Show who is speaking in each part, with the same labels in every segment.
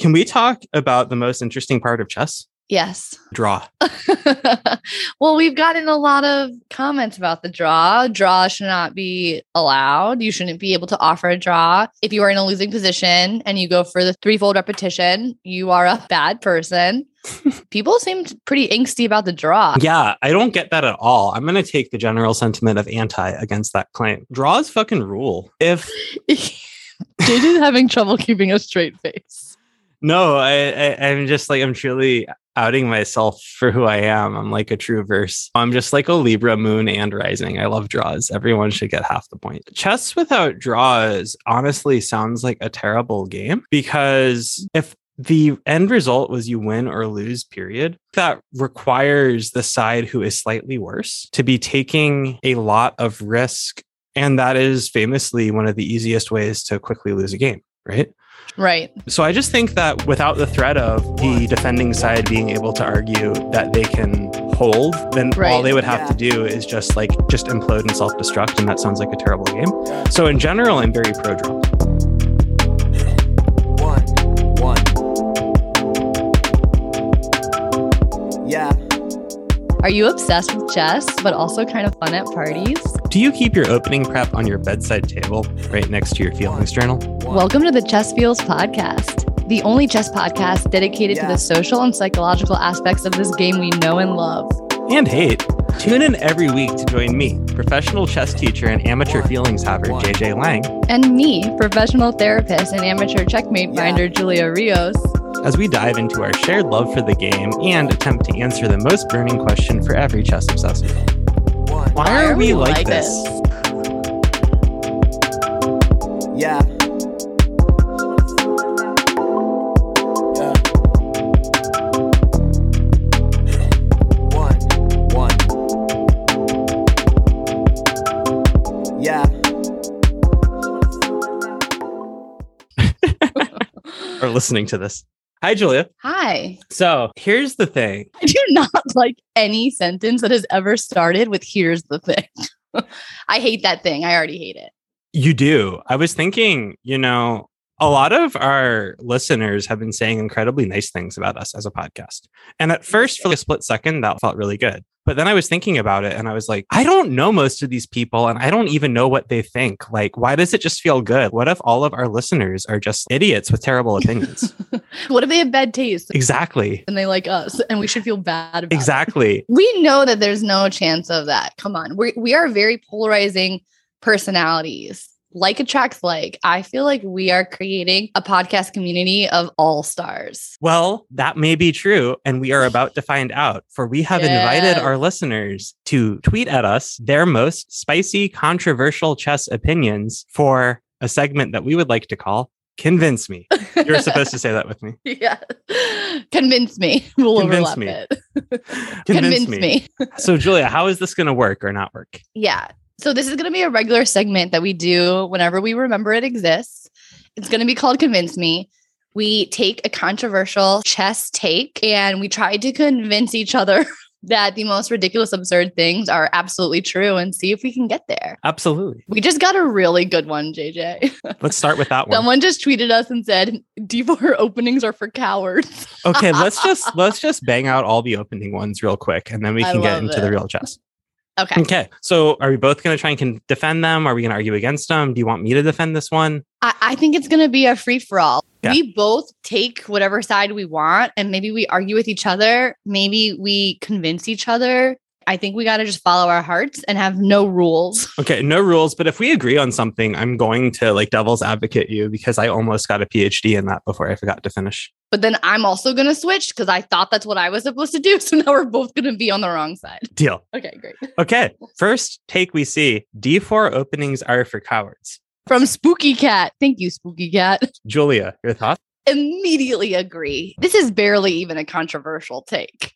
Speaker 1: Can we talk about the most interesting part of chess?
Speaker 2: Yes.
Speaker 1: Draw.
Speaker 2: well, we've gotten a lot of comments about the draw. Draw should not be allowed. You shouldn't be able to offer a draw. If you are in a losing position and you go for the threefold repetition, you are a bad person. People seemed pretty angsty about the draw.
Speaker 1: Yeah, I don't get that at all. I'm going to take the general sentiment of anti against that claim. Draws fucking rule. If
Speaker 2: JJ's having trouble keeping a straight face.
Speaker 1: No, I, I I'm just like I'm truly outing myself for who I am. I'm like a true verse. I'm just like a Libra moon and rising. I love draws. Everyone should get half the point. Chess without draws honestly sounds like a terrible game because if the end result was you win or lose, period. That requires the side who is slightly worse to be taking a lot of risk. And that is famously one of the easiest ways to quickly lose a game, right?
Speaker 2: Right.
Speaker 1: So I just think that without the threat of the defending side being able to argue that they can hold, then
Speaker 2: Right.
Speaker 1: all they would have to do is just like just implode and self-destruct, and that sounds like a terrible game. So in general, I'm very pro draw.
Speaker 3: One, one. Yeah.
Speaker 2: Are you obsessed with chess, but also kind of fun at parties?
Speaker 1: Do you keep your opening prep on your bedside table right next to your feelings journal?
Speaker 2: Welcome to the Chess Feels podcast, the only chess podcast dedicated to the social and psychological aspects of this game we know and love.
Speaker 1: And hate. Tune in every week to join me, professional chess teacher and amateur feelings haver JJ Lang,
Speaker 2: And me, professional therapist and amateur checkmate
Speaker 3: Yeah.
Speaker 2: finder Julia Rios.
Speaker 1: As we dive into our shared love for the game and attempt to answer the most burning question for every chess obsessive.
Speaker 3: One.
Speaker 1: Why are we like this?
Speaker 3: Yeah. Yeah. One, one. Yeah.
Speaker 1: Or listening to this. Hi, Julia.
Speaker 2: Hi.
Speaker 1: So here's the thing.
Speaker 2: I do not like any sentence that has ever started with here's the thing. I hate that thing. I already hate it.
Speaker 1: You do. I was thinking, you know, a lot of our listeners have been saying incredibly nice things about us as a podcast. And at first, for a split second, that felt really good. But then I was thinking about it and I was like, I don't know most of these people and I don't even know what they think. Like, why does it just feel good? What if all of our listeners are just idiots with terrible opinions?
Speaker 2: What if they have bad taste
Speaker 1: exactly.
Speaker 2: and they like us and we should feel bad about it?
Speaker 1: Exactly.
Speaker 2: We know that there's no chance of that. Come on. We we are very polarizing personalities. Like attracts like. I feel like we are creating a podcast community of all stars.
Speaker 1: Well, that may be true. And we are about to find out, for we have invited our listeners to tweet at us their most spicy, controversial chess opinions for a segment that we would like to call Convince Me. You're supposed to say that with me.
Speaker 2: yeah. Convince me. We'll
Speaker 1: Convince
Speaker 2: overlap
Speaker 1: me.
Speaker 2: it.
Speaker 1: Convince, me. so, Julia, how is this going to work or not work?
Speaker 2: Yeah. So this is going to be a regular segment that we do whenever we remember it exists. It's going to be called Convince Me. We take a controversial chess take and we try to convince each other that the most ridiculous, absurd things are absolutely true and see if we can get there.
Speaker 1: Absolutely.
Speaker 2: We just got a really good one, JJ.
Speaker 1: Let's start with that one.
Speaker 2: Someone just tweeted us and said, D4 openings are for cowards.
Speaker 1: Okay, let's just let's just bang out all the opening ones real quick and then we can get into the real chess.
Speaker 2: Okay.
Speaker 1: Okay. So, are we both going to try and can defend them? Are we going to argue against them? Do you want me to defend this one?
Speaker 2: I, I think it's going to be a free for all.
Speaker 1: Yeah.
Speaker 2: We both take whatever side we want, and maybe we argue with each other. Maybe we convince each other. I think we got to just follow our hearts and have no rules.
Speaker 1: Okay, no rules, but if we agree on something, I'm going to like devil's advocate you because I almost got a PhD in that before I forgot to finish.
Speaker 2: But then I'm also going to switch because I thought that's what I was supposed to do. So now we're both going to be on the wrong side.
Speaker 1: Deal.
Speaker 2: Okay, great.
Speaker 1: Okay, first take we see D4 openings are for cowards.
Speaker 2: From Spooky Cat. Thank you, Spooky Cat.
Speaker 1: Julia, your thoughts?
Speaker 2: Immediately agree. This is barely even a controversial take.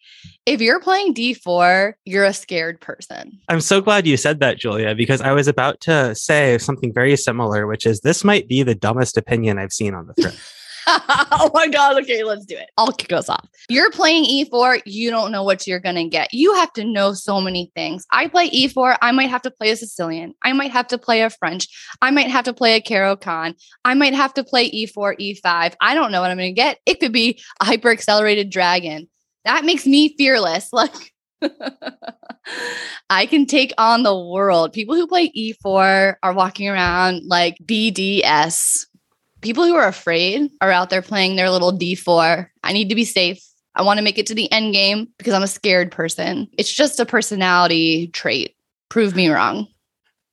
Speaker 2: If you're playing D4, you're a scared person.
Speaker 1: I'm so glad you said that, Julia, because I was about to say something very similar, which is this might be the dumbest opinion I've seen on the thread.
Speaker 2: oh my god. Okay, let's do it. I'll kick us off. You're playing E4, you don't know what you're gonna get. You have to know so many things. I play E4, I might have to play a Sicilian. I might have to play a French. I might have to play a Caro-Kann. I might have to play E E4, E5. I don't know what I'm gonna get. It could be a hyper accelerated dragon. That makes me fearless. Like I can take on the world. People who play E4 are walking around like BDS. People who are afraid are out there playing their little D4. I need to be safe. I want to make it to the end game because I'm a scared person. It's just a personality trait. Prove me wrong.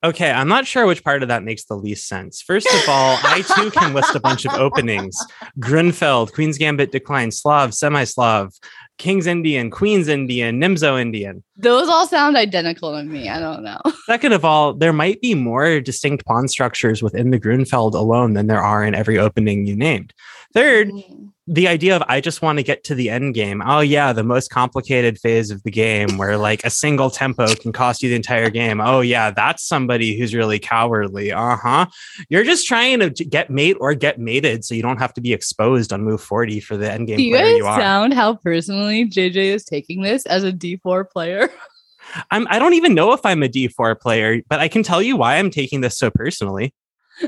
Speaker 1: Okay, I'm not sure which part of that makes the least sense. First of all, I too can list a bunch of openings Grunfeld, Queen's Gambit Decline, Slav, Semi Slav, King's Indian, Queen's Indian, Nimzo Indian.
Speaker 2: Those all sound identical to me. I don't know.
Speaker 1: Second of all, there might be more distinct pawn structures within the Grunfeld alone than there are in every opening you named. Third,
Speaker 2: Mm.
Speaker 1: The idea of I just want to get to the end game. Oh yeah, the most complicated phase of the game where like a single tempo can cost you the entire game. Oh yeah, that's somebody who's really cowardly. Uh-huh. You're just trying to get mate or get mated so you don't have to be exposed on move 40 for the end game
Speaker 2: Do you
Speaker 1: player
Speaker 2: guys
Speaker 1: you
Speaker 2: sound how personally JJ is taking this as a D4 player?
Speaker 1: I'm I don't even know if I'm a D4 player, but I can tell you why I'm taking this so personally.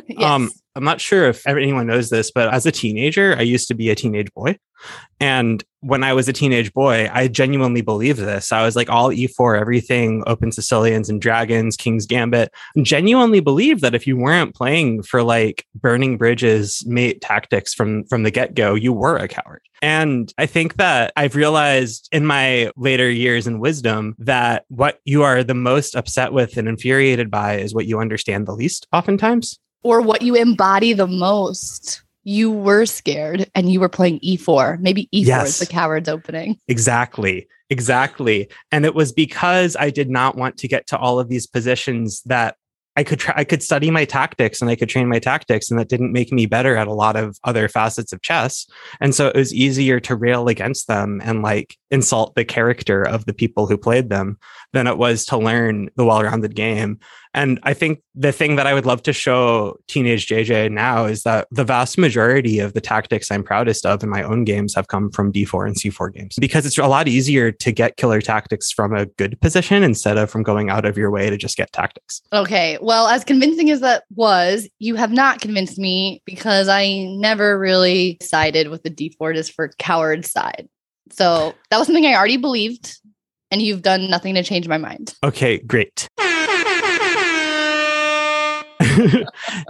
Speaker 2: yes.
Speaker 1: Um, I'm not sure if anyone knows this, but as a teenager, I used to be a teenage boy. And when I was a teenage boy, I genuinely believed this. I was like, all E4, everything, open Sicilians and dragons, King's Gambit. Genuinely believed that if you weren't playing for like burning bridges, mate tactics from from the get go, you were a coward. And I think that I've realized in my later years in wisdom that what you are the most upset with and infuriated by is what you understand the least, oftentimes.
Speaker 2: or what you embody the most. You were scared and you were playing E4. Maybe E4
Speaker 1: Yes.
Speaker 2: is the coward's opening.
Speaker 1: Exactly. Exactly. And it was because I did not want to get to all of these positions that I could try, I could study my tactics and I could train my tactics and that didn't make me better at a lot of other facets of chess. And so it was easier to rail against them and like insult the character of the people who played them than it was to learn the well-rounded game. And I think the thing that I would love to show teenage JJ now is that the vast majority of the tactics I'm proudest of in my own games have come from D4 and C4 games because it's a lot easier to get killer tactics from a good position instead of from going out of your way to just get tactics.
Speaker 2: Okay. Well, as convincing as that was, you have not convinced me because I never really sided with the D4 just for coward side. So that was something I already believed, and you've done nothing to change my mind.
Speaker 1: Okay, great.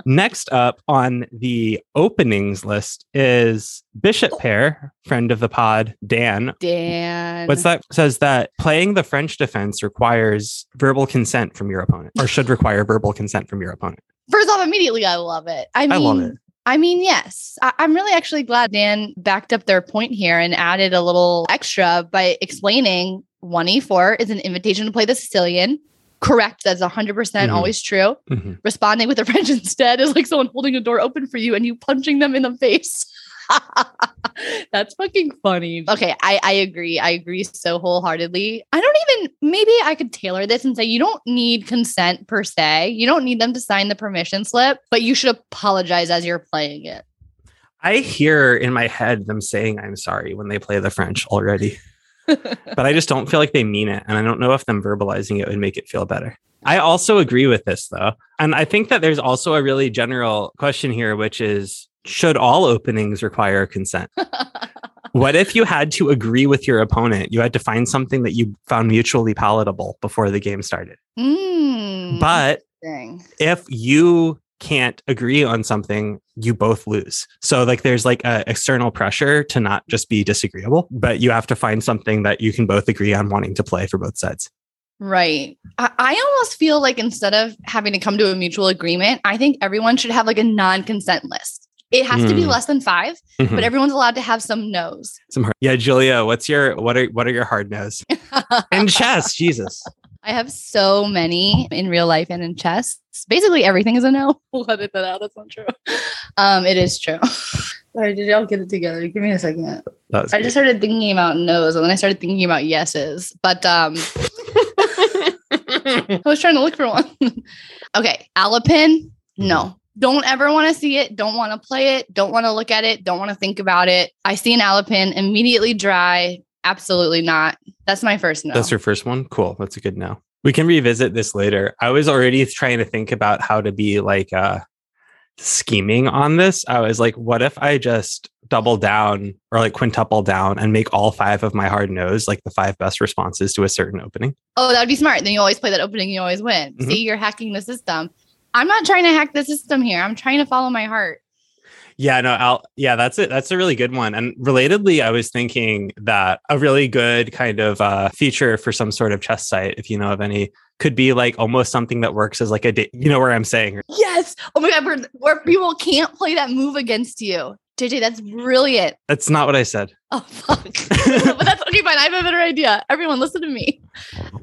Speaker 1: Next up on the openings list is Bishop oh. Pair, friend of the pod, Dan.
Speaker 2: Dan.
Speaker 1: What's that says that playing the French defense requires verbal consent from your opponent, or should require verbal consent from your opponent.
Speaker 2: First off, immediately, I love it. I mean,
Speaker 1: I love it.
Speaker 2: I mean, yes, I- I'm really actually glad Dan backed up their point here and added a little extra by explaining 1E4 is an invitation to play the Sicilian. Correct. That's 100%
Speaker 1: Mhm.
Speaker 2: always true.
Speaker 1: Mhm.
Speaker 2: Responding with the French instead is like someone holding a door open for you and you punching them in the face. That's fucking funny. Okay, I, I agree. I agree so wholeheartedly. I don't even, maybe I could tailor this and say you don't need consent per se. You don't need them to sign the permission slip, but you should apologize as you're playing it.
Speaker 1: I hear in my head them saying I'm sorry when they play the French already, but I just don't feel like they mean it. And I don't know if them verbalizing it would make it feel better. I also agree with this though. And I think that there's also a really general question here, which is should all openings require consent? What if you had to agree with your opponent? You had to find something that you found mutually palatable before the game started.
Speaker 2: Mm,
Speaker 1: But if you can't agree on something, you both lose. So like there's like a external pressure to not just be disagreeable, but you have to find something that you can both agree on wanting to play for both sides.
Speaker 2: Right. I, I almost feel like instead of having to come to a mutual agreement, I think everyone should have like a non consent list. It has to be
Speaker 1: Hmm.
Speaker 2: less than five,
Speaker 1: Mhm.
Speaker 2: but everyone's allowed to have some no's.
Speaker 1: Some hard- yeah, Julia, what's your what are what are your hard no's in chess? Jesus.
Speaker 2: I have so many in real life and in chess. Basically, everything is a no. We'll edit that out. That's not true. Um, it is true. Sorry, did y'all get it together? Give me a second.
Speaker 1: That was
Speaker 2: I just started thinking about no's and then I started thinking about yeses. But um, I was trying to look for one. okay, Alapin. No, Don't ever want to see it. Don't want to play it. Don't want to look at it. Don't want to think about it. I see an Alapin immediately dry. Absolutely not. That's my first no.
Speaker 1: That's your first one? Cool. That's a good no. We can revisit this later. I was already trying to think about how to be like uh scheming on this. I was like, what if I just double down or like quintuple down and make all five of my hard no's like the five best responses to a certain opening?
Speaker 2: oh, that would be smart. Then you always play that opening. You always win.
Speaker 1: Mhm.
Speaker 2: See, you're hacking the system. I'm not trying to hack the system here. I'm trying to follow my heart.
Speaker 1: Yeah, no, I'll, yeah, that's it. That's a really good one. And relatedly, I was thinking that a really good kind of uh, feature for some sort of chess site, if you know of any, could be like almost something that works as like a, da- you know, where I'm saying,
Speaker 2: Yes. Oh my God. Where, where people can't play that move against you. JJ, that's brilliant.
Speaker 1: that's not what I said.
Speaker 2: Oh, fuck. but that's okay, fine. I have a better idea. Everyone, listen to me.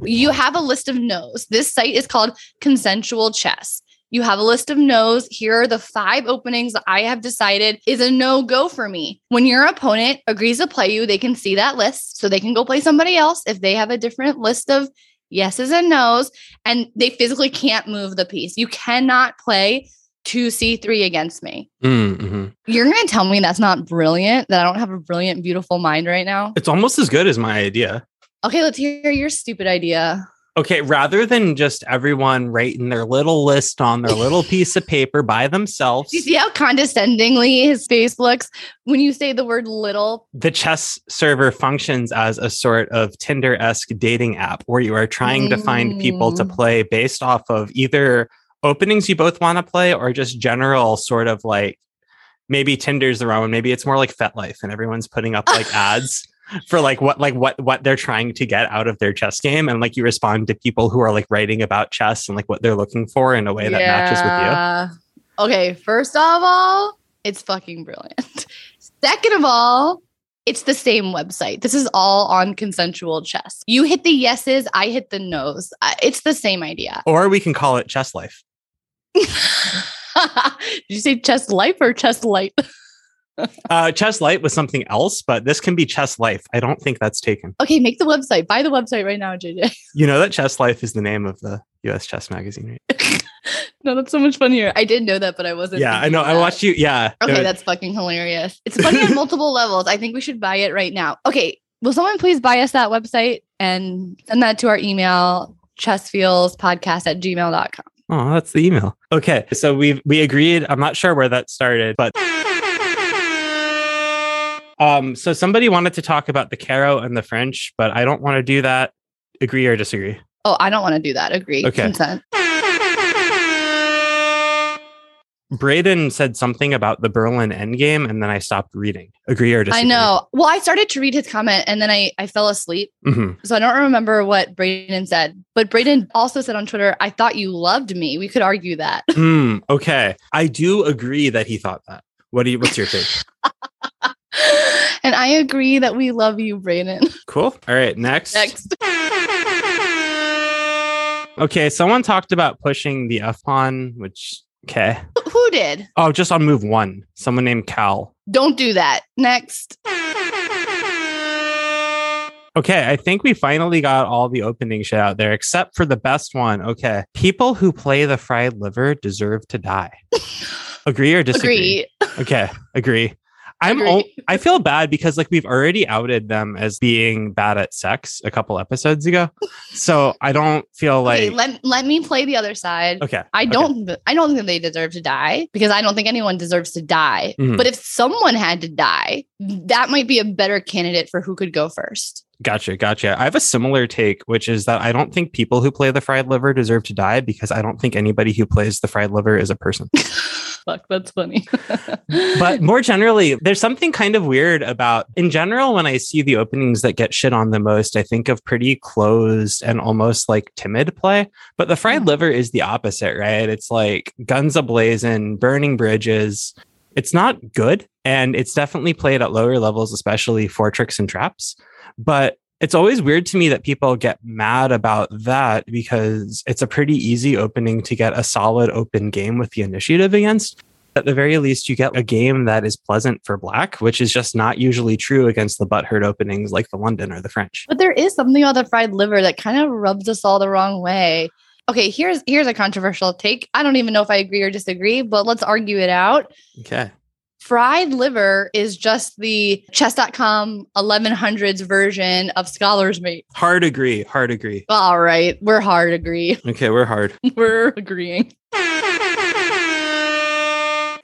Speaker 2: You have a list of no's. This site is called Consensual Chess. You have a list of no's. Here are the five openings that I have decided is a no go for me. When your opponent agrees to play you, they can see that list. So they can go play somebody else if they have a different list of yeses and nos, and they physically can't move the piece. You cannot play 2c3 against me.
Speaker 1: Mm-hmm.
Speaker 2: You're going to tell me that's not brilliant, that I don't have a brilliant, beautiful mind right now?
Speaker 1: It's almost as good as my idea.
Speaker 2: Okay, let's hear your stupid idea.
Speaker 1: Okay, rather than just everyone writing their little list on their little piece of paper by themselves,
Speaker 2: you see how condescendingly his face looks when you say the word little?
Speaker 1: the chess server functions as a sort of Tinder esque dating app where you are trying to find people to
Speaker 2: Mm.
Speaker 1: play based off of either openings you both want to play or just general sort of like maybe Tinder's the wrong one. Maybe it's more like FetLife and everyone's putting up like ads for like what like what what they're trying to get out of their chess game and like you respond to people who are like writing about chess and like what they're looking for in a way that matches with you.
Speaker 2: Okay, first of all, it's fucking brilliant. Second of all, it's the same website. This is all on consensual chess. You hit the yeses, I hit the nos. It's the same idea.
Speaker 1: Or we can call it chess life.
Speaker 2: Did you say chess life or chess light?
Speaker 1: Uh, chess light was something else, but this can be chess life. I don't think that's taken.
Speaker 2: Okay, make the website. Buy the website right now, JJ.
Speaker 1: You know that chess life is the name of the US chess magazine, right?
Speaker 2: no, that's so much funnier. I did know that, but I wasn't.
Speaker 1: yeah, I know. I watched you. Yeah.
Speaker 2: Okay,
Speaker 1: Uh,
Speaker 2: that's fucking hilarious. It's funny on multiple levels. I think we should buy it right now. Okay, will someone please buy us that website and send that to our email, chessfeelspodcast at gmail.com.
Speaker 1: Oh, that's the email. Okay, so we we agreed. I'm not sure where that started, but um, so somebody wanted to talk about the Caro and the French, but I don't want to do that. Agree or disagree?
Speaker 2: Oh, I don't want to do that. Agree.
Speaker 1: Okay.
Speaker 2: Consent.
Speaker 1: Braden said something about the Berlin endgame, and then I stopped reading. Agree or disagree?
Speaker 2: I know. Well, I started to read his comment and then I, I fell asleep.
Speaker 1: Mhm.
Speaker 2: So I don't remember what Braden said. But Braden also said on Twitter, I thought you loved me. We could argue that.
Speaker 1: Hmm, okay, I do agree that he thought that. What do you? What's your take?
Speaker 2: and I agree that we love you, Braden.
Speaker 1: Cool. All right, next.
Speaker 2: Next.
Speaker 1: Okay, someone talked about pushing the F pawn, which okay.
Speaker 2: Who did?
Speaker 1: Oh, just on move one. Someone named Cal.
Speaker 2: Don't do that. Next.
Speaker 1: Okay, I think we finally got all the opening shit out there, except for the best one. Okay. People who play the fried liver deserve to die. Agree or disagree?
Speaker 2: Agree.
Speaker 1: Okay, agree. I'm o- I feel bad because like we've already outed them as being bad at sex a couple episodes ago. So I don't feel like
Speaker 2: okay, let, let me play the other side.
Speaker 1: Okay.
Speaker 2: I don't I don't think they deserve to die because I don't think anyone deserves to die.
Speaker 1: Mhm.
Speaker 2: But if someone had to die, that might be a better candidate for who could go first.
Speaker 1: Gotcha, gotcha. I have a similar take, which is that I don't think people who play the fried liver deserve to die because I don't think anybody who plays the fried liver is a person.
Speaker 2: Fuck, that's funny.
Speaker 1: but more generally, there's something kind of weird about, in general, when I see the openings that get shit on the most, I think of pretty closed and almost like timid play. But the fried
Speaker 2: Mhm.
Speaker 1: liver is the opposite, right? It's like guns ablazing, burning bridges. It's not good. And it's definitely played at lower levels, especially for tricks and traps. But it's always weird to me that people get mad about that because it's a pretty easy opening to get a solid open game with the initiative against at the very least, you get a game that is pleasant for black, which is just not usually true against the butthurt openings like the London or the French.
Speaker 2: but there is something about the fried liver that kind of rubs us all the wrong way. Okay, here's here's a controversial take. I don't even know if I agree or disagree, but let's argue it out.
Speaker 1: Okay.
Speaker 2: Fried liver is just the chess.com 1100s version of Scholar's Mate.
Speaker 1: Hard agree. Hard agree.
Speaker 2: All right, we're hard agree.
Speaker 1: Okay, we're hard.
Speaker 2: we're agreeing.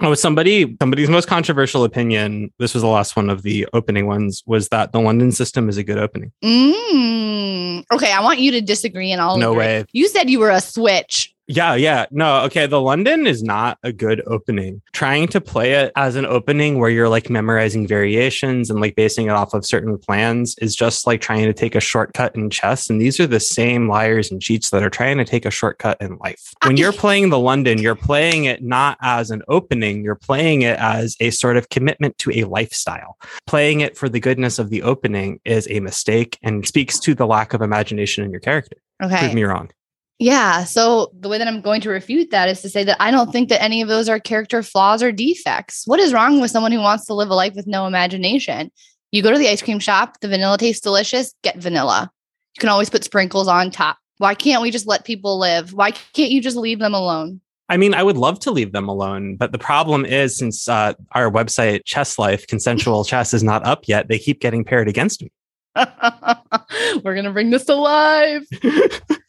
Speaker 1: Oh, somebody somebody's most controversial opinion. This was the last one of the opening ones. Was that the London system is a good opening?
Speaker 2: Mm. Okay, I want you to disagree and I'll
Speaker 1: No
Speaker 2: agree.
Speaker 1: way.
Speaker 2: You said you were a switch.
Speaker 1: Yeah, yeah. No, okay. The London is not a good opening. Trying to play it as an opening where you're like memorizing variations and like basing it off of certain plans is just like trying to take a shortcut in chess. And these are the same liars and cheats that are trying to take a shortcut in life. When you're playing the London, you're playing it not as an opening, you're playing it as a sort of commitment to a lifestyle. Playing it for the goodness of the opening is a mistake and speaks to the lack of imagination in your character.
Speaker 2: Okay.
Speaker 1: Prove me wrong.
Speaker 2: Yeah. So the way that I'm going to refute that is to say that I don't think that any of those are character flaws or defects. What is wrong with someone who wants to live a life with no imagination? You go to the ice cream shop, the vanilla tastes delicious, get vanilla. You can always put sprinkles on top. Why can't we just let people live? Why can't you just leave them alone?
Speaker 1: I mean, I would love to leave them alone, but the problem is since uh, our website, Chess Life, consensual chess is not up yet, they keep getting paired against me.
Speaker 2: We're going to bring this to life.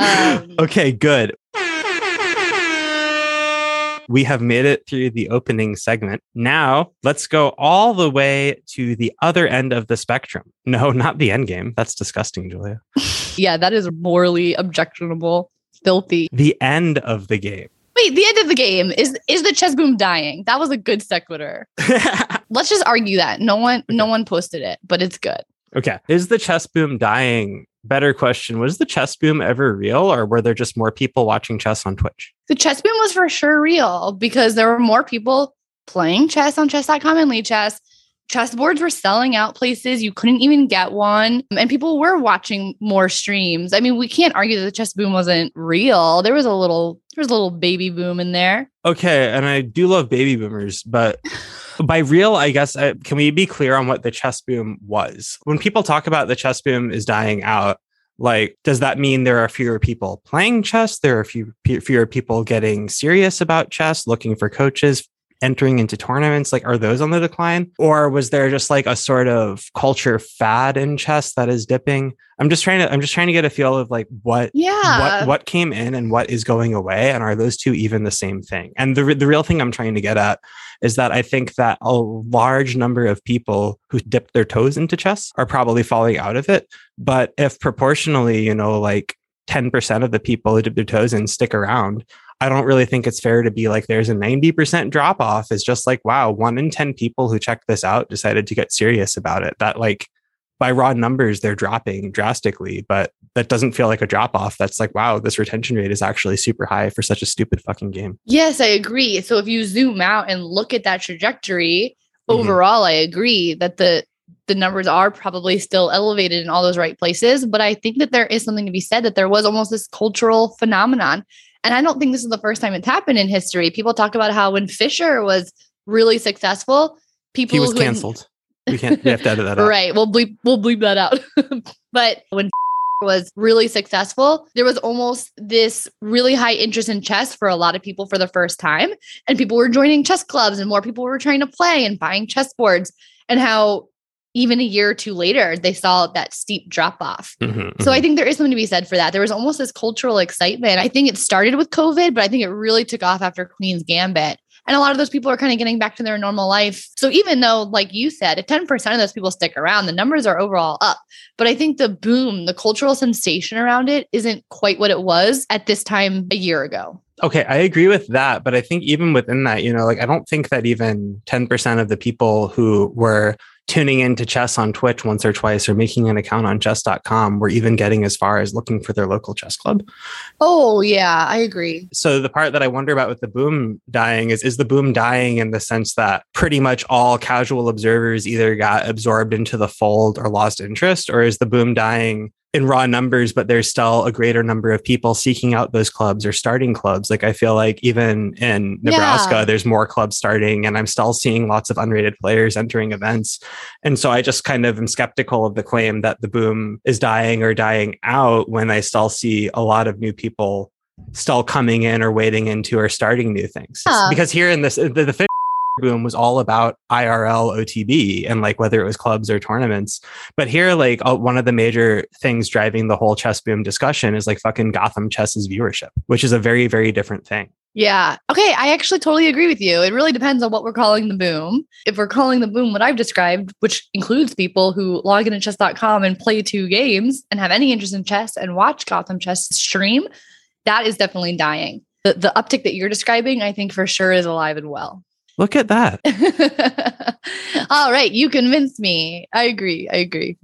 Speaker 2: Um,
Speaker 1: okay, good. We have made it through the opening segment. Now let's go all the way to the other end of the spectrum. No, not the end game. That's disgusting, Julia.
Speaker 2: yeah, that is morally objectionable, filthy.
Speaker 1: The end of the game.
Speaker 2: Wait, the end of the game is is the chess boom dying? That was a good sequitur. Let's just argue that. No one no one posted it, but it's good.
Speaker 1: okay. Is the chess boom dying? Better question. Was the chess boom ever real or were there just more people watching chess on Twitch?
Speaker 2: The chess boom was for sure real because there were more people playing chess on chess.com and Lichess. Chess boards were selling out places. You couldn't even get one. And people were watching more streams. I mean, we can't argue that the chess boom wasn't real. There was a little, there was a little baby boom in there.
Speaker 1: Okay, and I do love baby boomers, but by real, I guess, uh, can we be clear on what the chess boom was? When people talk about the chess boom is dying out, like, does that mean there are fewer people playing chess? There are few, fewer people getting serious about chess, looking for coaches, entering into tournaments? Like, are those on the decline? Or was there just like a sort of culture fad in chess that is dipping? I'm just trying to, I'm just trying to get a feel of like what
Speaker 2: Yeah.
Speaker 1: what what came in and what is going away and are those two even the same thing and the, the real thing i'm trying to get at is that i think that a large number of people who dipped their toes into chess are probably falling out of it but if proportionally you know like 10% of the people who dip their toes in stick around i don't really think it's fair to be like there's a 90% drop off it's just like wow one in 10 people who checked this out decided to get serious about it that like by raw numbers they're dropping drastically but that doesn't feel like a drop off that's like wow this retention rate is actually super high for such a stupid fucking game
Speaker 2: Yes, I agree. So if you zoom out and look at that trajectory,
Speaker 1: Mhm.
Speaker 2: overall, I agree that the the numbers are probably still elevated in all those right places. But I think that there is something to be said that there was almost this cultural phenomenon. And I don't think this is the first time it's happened in history. People talk about how when Fischer was really successful, people
Speaker 1: he was canceled we can't we have to edit that out
Speaker 2: Right. We'll bleep we'll bleep that out. but when was really successful, there was almost this really high interest in chess for a lot of people for the first time. And people were joining chess clubs and more people were trying to play and buying chess boards. And how even a year or two later, they saw that steep drop off.
Speaker 1: Mhm,
Speaker 2: So. I think there is something to be said for that. There was almost this cultural excitement. I think it started with COVID, but I think it really took off after Queen's Gambit. And a lot of those people are kind of getting back to their normal life. So even though, like you said, if 10% of those people stick around, the numbers are overall up. But I think the boom, the cultural sensation around it isn't quite what it was at this time a year ago.
Speaker 1: Okay, I agree with that, but I think even within that, you know, like I don't think that even 10% of the people who were tuning into chess on Twitch once or twice or making an account on chess.com were even getting as far as looking for their local chess club.
Speaker 2: Oh, yeah, I agree.
Speaker 1: So the part that I wonder about with the boom dying is is the boom dying in the sense that pretty much all casual observers either got absorbed into the fold or lost interest or is the boom dying in raw numbers but there's still a greater number of people seeking out those clubs or starting clubs like I feel like even in Nebraska
Speaker 2: Yeah.
Speaker 1: there's more clubs starting and I'm still seeing lots of unrated players entering events and so I just kind of am skeptical of the claim that the boom is dying or dying out when I still see a lot of new people still coming in or wading into or starting new things.
Speaker 2: Yeah.
Speaker 1: Because here in this, the, the fish boom was all about IRL OTB and like whether it was clubs or tournaments. But here, like uh, one of the major things driving the whole chess boom discussion is like fucking Gotham Chess's viewership, which is a very, very different thing.
Speaker 2: Yeah. Okay. I actually totally agree with you. It really depends on what we're calling the boom. If we're calling the boom what I've described, which includes people who log into chess.com and play two games and have any interest in chess and watch Gotham Chess stream, that is definitely dying. The, the uptick that you're describing, I think for sure is alive and well.
Speaker 1: Look at that.
Speaker 2: All right. You convinced me. I agree. I agree.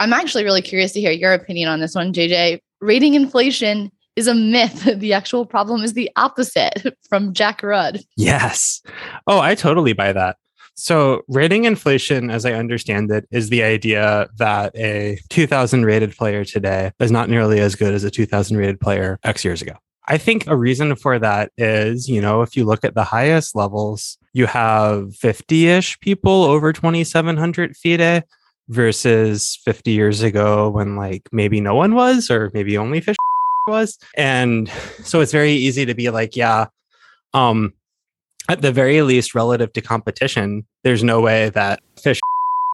Speaker 2: I'm actually really curious to hear your opinion on this one, JJ. Rating inflation is a myth. The actual problem is the opposite from Jack Rudd.
Speaker 1: Yes. Oh, I totally buy that. So, rating inflation, as I understand it, is the idea that a 2000 rated player today is not nearly as good as a 2000 rated player X years ago. I think a reason for that is, you know, if you look at the highest levels, you have 50 ish people over 2,700 FIDE versus 50 years ago when like maybe no one was, or maybe only fish was. And so it's very easy to be like, yeah, um, at the very least, relative to competition, there's no way that fish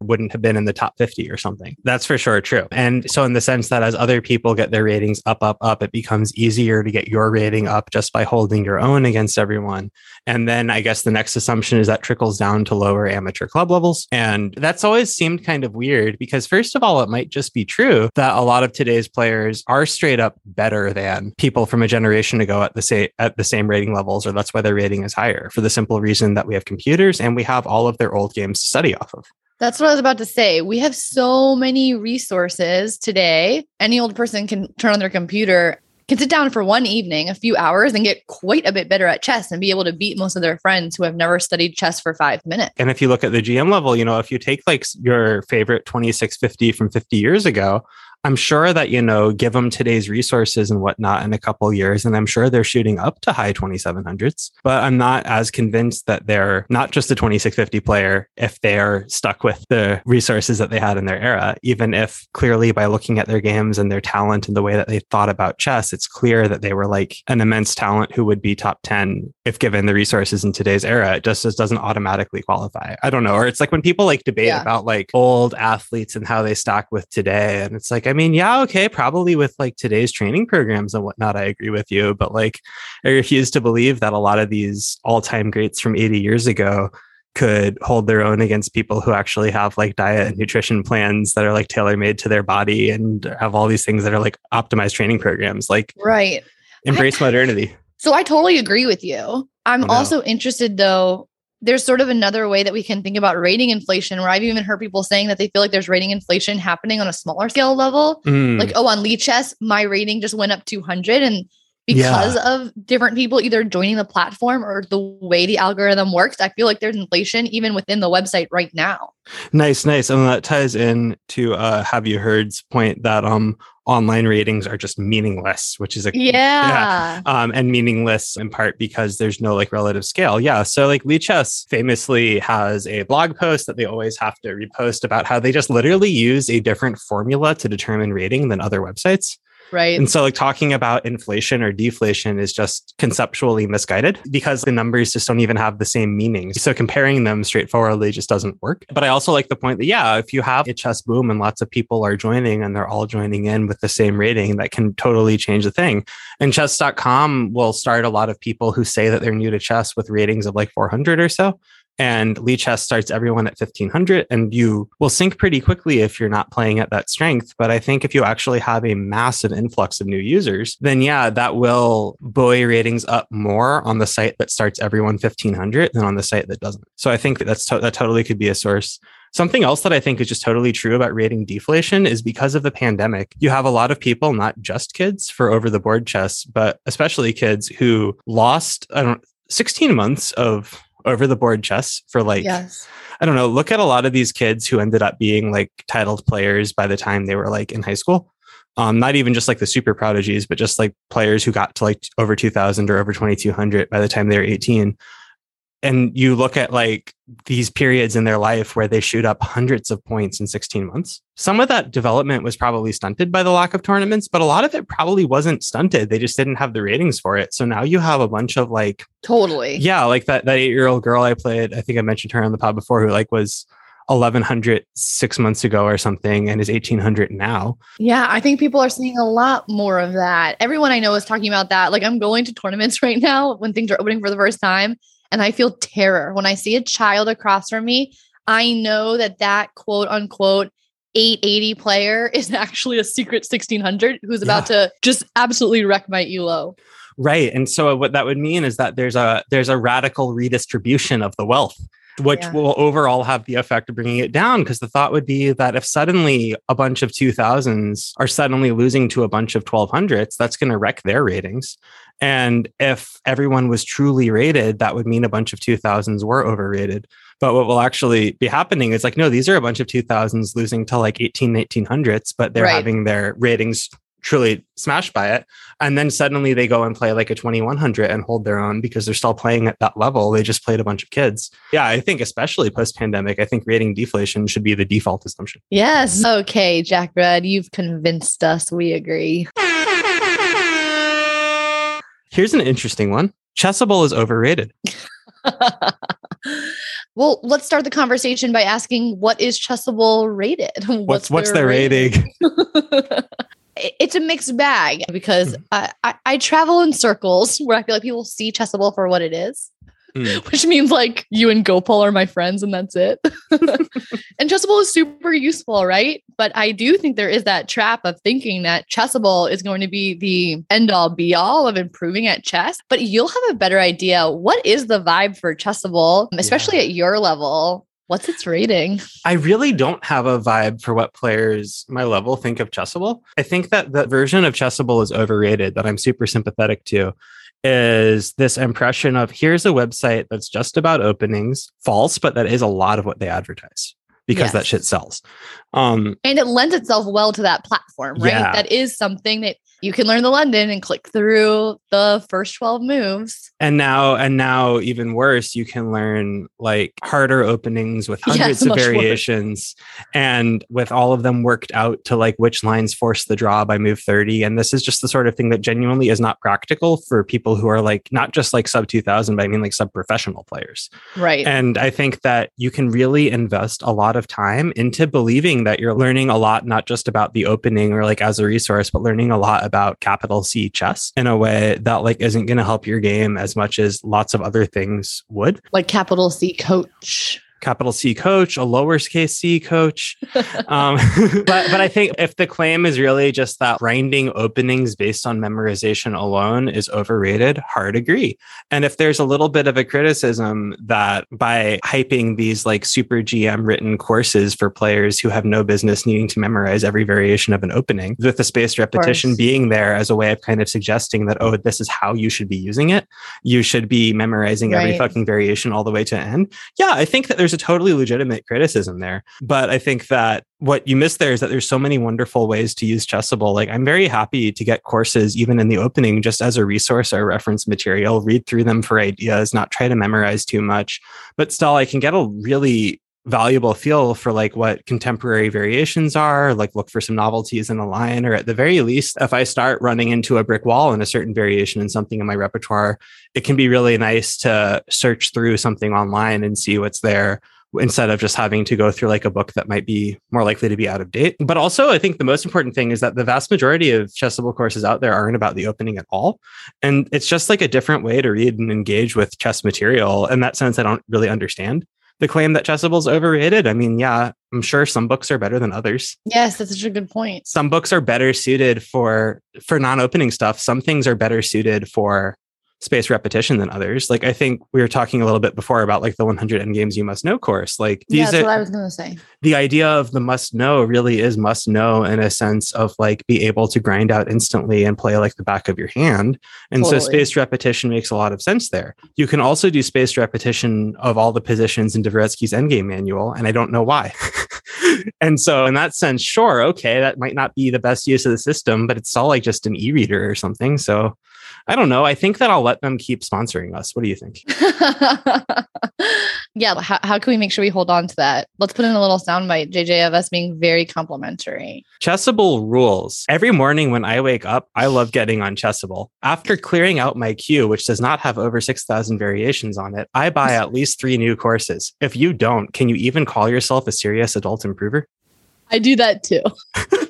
Speaker 1: wouldn't have been in the top 50 or something. That's for sure true. And so, in the sense that as other people get their ratings up, up, up, it becomes easier to get your rating up just by holding your own against everyone. And then I guess the next assumption is that trickles down to lower amateur club levels. And that's always seemed kind of weird because, first of all, it might just be true that a lot of today's players are straight up better than people from a generation ago at the same at the same rating levels, or that's why their rating is higher for the simple reason that we have computers and we have all of their old games to study off of.
Speaker 2: That's what I was about to say. We have so many resources today. Any old person can turn on their computer, can sit down for one evening, a few hours, and get quite a bit better at chess and be able to beat most of their friends who have never studied chess for five minutes.
Speaker 1: And if you look at the GM level, you know, if you take like your favorite 2650 from 50 years ago, I'm sure that, you know, give them today's resources and whatnot in a couple years. And I'm sure they're shooting up to high 2700s. But I'm not as convinced that they're not just a 2650 player if they are stuck with the resources that they had in their era, even if clearly by looking at their games and their talent and the way that they thought about chess, it's clear that they were like an immense talent who would be top 10 if given the resources in today's era. It just, just doesn't automatically qualify. I don't know. Or it's like when people like debate
Speaker 2: Yeah.
Speaker 1: about like old athletes and how they stack with today. And it's like, I mean, yeah, okay, probably with like today's training programs and whatnot, I agree with you. But like, I refuse to believe that a lot of these all time greats from 80 years ago could hold their own against people who actually have like diet and nutrition plans that are like tailor made to their body and have all these things that are like optimized training programs. Like,
Speaker 2: Right.
Speaker 1: embrace modernity.
Speaker 2: So I totally agree with you. I'm also interested though. There's sort of another way that we can think about rating inflation where I've even heard people saying that they feel like there's rating inflation happening on a smaller scale level.
Speaker 1: Mm.
Speaker 2: Like, oh, on Lichess, my rating just went up 200. And because of different people either joining the platform or the way the algorithm works, I feel like there's inflation even within the website right now.
Speaker 1: Nice, nice. And that ties in to uh, Have You Heard's point that um online ratings are just meaningless, which is a
Speaker 2: Yeah.
Speaker 1: um, and meaningless in part because there's no like relative scale. Yeah. So like Lichess famously has a blog post that they always have to repost about how they just literally use a different formula to determine rating than other websites.
Speaker 2: Right.
Speaker 1: And so, like, talking about inflation or deflation is just conceptually misguided because the numbers just don't even have the same meaning. So, comparing them straightforwardly just doesn't work. But I also like the point that, yeah, if you have a chess boom and lots of people are joining and they're all joining in with the same rating, that can totally change the thing. And chess.com will start a lot of people who say that they're new to chess with ratings of like 400 or so. And Lichess starts everyone at 1500, and you will sink pretty quickly if you're not playing at that strength. But I think if you actually have a massive influx of new users, then yeah, that will buoy ratings up more on the site that starts everyone 1500 than on the site that doesn't. So I think that that's to- that totally could be a source. Something else that I think is just totally true about rating deflation is because of the pandemic, you have a lot of people, not just kids for over the board chess, but especially kids who lost, I don't 16 months of over the board chess for like
Speaker 2: yes.
Speaker 1: I don't know, look at a lot of these kids who ended up being like titled players by the time they were like in high school. Um, not even just like the super prodigies, but just like players who got to like over 2000 or over 2200 by the time they were 18. And you look at like these periods in their life where they shoot up hundreds of points in 16 months. Some of that development was probably stunted by the lack of tournaments, but a lot of it probably wasn't stunted. They just didn't have the ratings for it. So now you have a bunch of like,
Speaker 2: Totally.
Speaker 1: yeah, like that that eight year old girl I played. I think I mentioned her on the pod before, who like was 1100 six months ago or something, and is 1800 now.
Speaker 2: Yeah, I think people are seeing a lot more of that. Everyone I know is talking about that. Like I'm going to tournaments right now when things are opening for the first time, and I feel terror when I see a child across from me. I know that that quote unquote 880 player is actually a secret 1600 who's about to just absolutely wreck my elo.
Speaker 1: Right. And so what that would mean is that there's a there's a radical redistribution of the wealth, which
Speaker 2: Yeah.
Speaker 1: will overall have the effect of bringing it down. Because the thought would be that if suddenly a bunch of 2000s are suddenly losing to a bunch of 1200s, that's going to wreck their ratings. And if everyone was truly rated, that would mean a bunch of 2000s were overrated. But what will actually be happening is like, no, these are a bunch of 2000s losing to like 18, 1900s, but they're
Speaker 2: Right.
Speaker 1: having their ratings truly smashed by it. And then suddenly they go and play like a 2100 and hold their own because they're still playing at that level. They just played a bunch of kids. Yeah, I think especially post pandemic, I think rating deflation should be the default assumption.
Speaker 2: Yes. Okay, Jack Rudd, you've convinced us. We agree.
Speaker 1: Here's an interesting one Chessable is overrated.
Speaker 2: well, let's start the conversation by asking what is Chessable rated?
Speaker 1: What's what's their rating?
Speaker 2: It- it's a mixed bag because
Speaker 1: Mm-hmm.
Speaker 2: I, I, I travel in circles where I feel like people see Chessable for what it is,
Speaker 1: Mm.
Speaker 2: which means like you and Gopal are my friends and that's it. and Chessable is super useful, right? But I do think there is that trap of thinking that Chessable is going to be the end all be all of improving at chess. But you'll have a better idea. What is the vibe for Chessable, especially at your level? What's its rating?
Speaker 1: I really don't have a vibe for what players my level think of Chessable. I think that the version of Chessable is overrated that I'm super sympathetic to is this impression of here's a website that's just about openings, false, but that is a lot of what they advertise because that shit sells. Um,
Speaker 2: And it lends itself well to that platform, right?
Speaker 1: Yeah.
Speaker 2: That is something that you can learn the London and click through the first 12 moves.
Speaker 1: and now and now even worse you can learn like harder openings with hundreds of
Speaker 2: much worse.
Speaker 1: variations and with all of them worked out to like which lines force the draw by move 30 and this is just the sort of thing that genuinely is not practical for people who are like not just like sub 2000 but i mean like sub professional players
Speaker 2: Right.
Speaker 1: and I think that you can really invest a lot of time into believing that you're learning a lot, not just about the opening or like as a resource, but learning a lot about capital C chess in a way that like isn't going to help your game as much as lots of other things would.
Speaker 2: like capital C coach.
Speaker 1: Capital C coach, a lowercase C coach. Um, but but I think if the claim is really just that grinding openings based on memorization alone is overrated, hard agree. And if there's a little bit of a criticism that by hyping these like super GM written courses for players who have no business needing to memorize every variation of an opening, with the spaced repetition being there as a way of kind of suggesting that, oh, this is how you should be using it. You should be memorizing every fucking variation all the way to end. Yeah, I think that there's a totally legitimate criticism there. But I think that what you miss there is that there's so many wonderful ways to use Chessable. Like I'm very happy to get courses even in the opening just as a resource or reference material, read through them for ideas, not try to memorize too much. But still I can get a really valuable feel for like what contemporary variations are like look for some novelties in a line or at the very least if i start running into a brick wall in a certain variation in something in my repertoire it can be really nice to search through something online and see what's there instead of just having to go through like a book that might be more likely to be out of date. But also, I think the most important thing is that the vast majority of Chessable courses out there aren't about the opening at all. And it's just like a different way to read and engage with chess material. In that sense, I don't really understand the claim that Chessable is overrated. I mean, yeah, I'm sure some books are better than others.
Speaker 2: Yes, that's such a good point.
Speaker 1: Some books are better suited for for non-opening stuff. Some things are better suited for spaced repetition than others. Like I think we were talking a little bit before about like the 100 endgames you must know course. Like
Speaker 2: Yeah,
Speaker 1: these
Speaker 2: that's
Speaker 1: are
Speaker 2: what I was going to say.
Speaker 1: the idea of the must know really is must know in a sense of like be able to grind out instantly and play like the back of your hand. And so
Speaker 2: Totally.
Speaker 1: spaced repetition makes a lot of sense there. You can also do spaced repetition of all the positions in Dvoretsky's endgame manual, and I don't know why. and so in that sense, sure, okay, that might not be the best use of the system, but it's all like just an e-reader or something. So I don't know. I think that I'll let them keep sponsoring us. What do you think?
Speaker 2: yeah. How, how can we make sure we hold on to that? Let's put in a little soundbite, JJ, of us being very complimentary.
Speaker 1: Chessable rules. Every morning when I wake up, I love getting on Chessable. After clearing out my queue, which does not have over 6,000 variations on it, I buy at least three new courses. If you don't, can you even call yourself a serious adult improver?
Speaker 2: I do that too.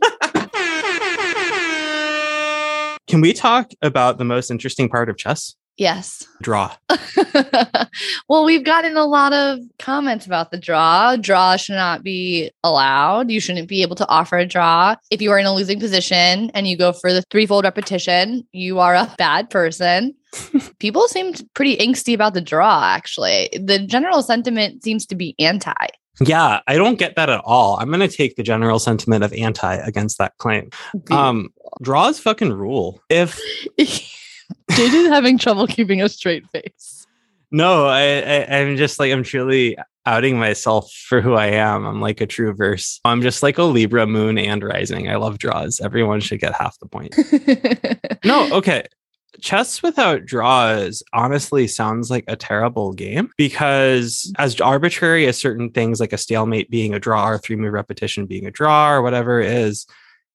Speaker 1: Can we talk about the most interesting part of chess?
Speaker 2: Yes.
Speaker 1: Draw.
Speaker 2: well, we've gotten a lot of comments about the draw. Draw should not be allowed. You shouldn't be able to offer a draw. If you are in a losing position and you go for the threefold repetition, you are a bad person. People seemed pretty angsty about the draw, actually. The general sentiment seems to be anti.
Speaker 1: Yeah, I don't get that at all. I'm going to take the general sentiment of anti against that claim. Um, draws fucking rule. If
Speaker 2: JJ's having trouble keeping a straight face.
Speaker 1: No, I, I I'm just like I'm truly outing myself for who I am. I'm like a true verse. I'm just like a Libra moon and rising. I love draws. Everyone should get half the point. no, okay. Chess without draws honestly sounds like a terrible game because mm. as arbitrary as certain things like a stalemate being a draw or three move repetition being a draw or whatever it is,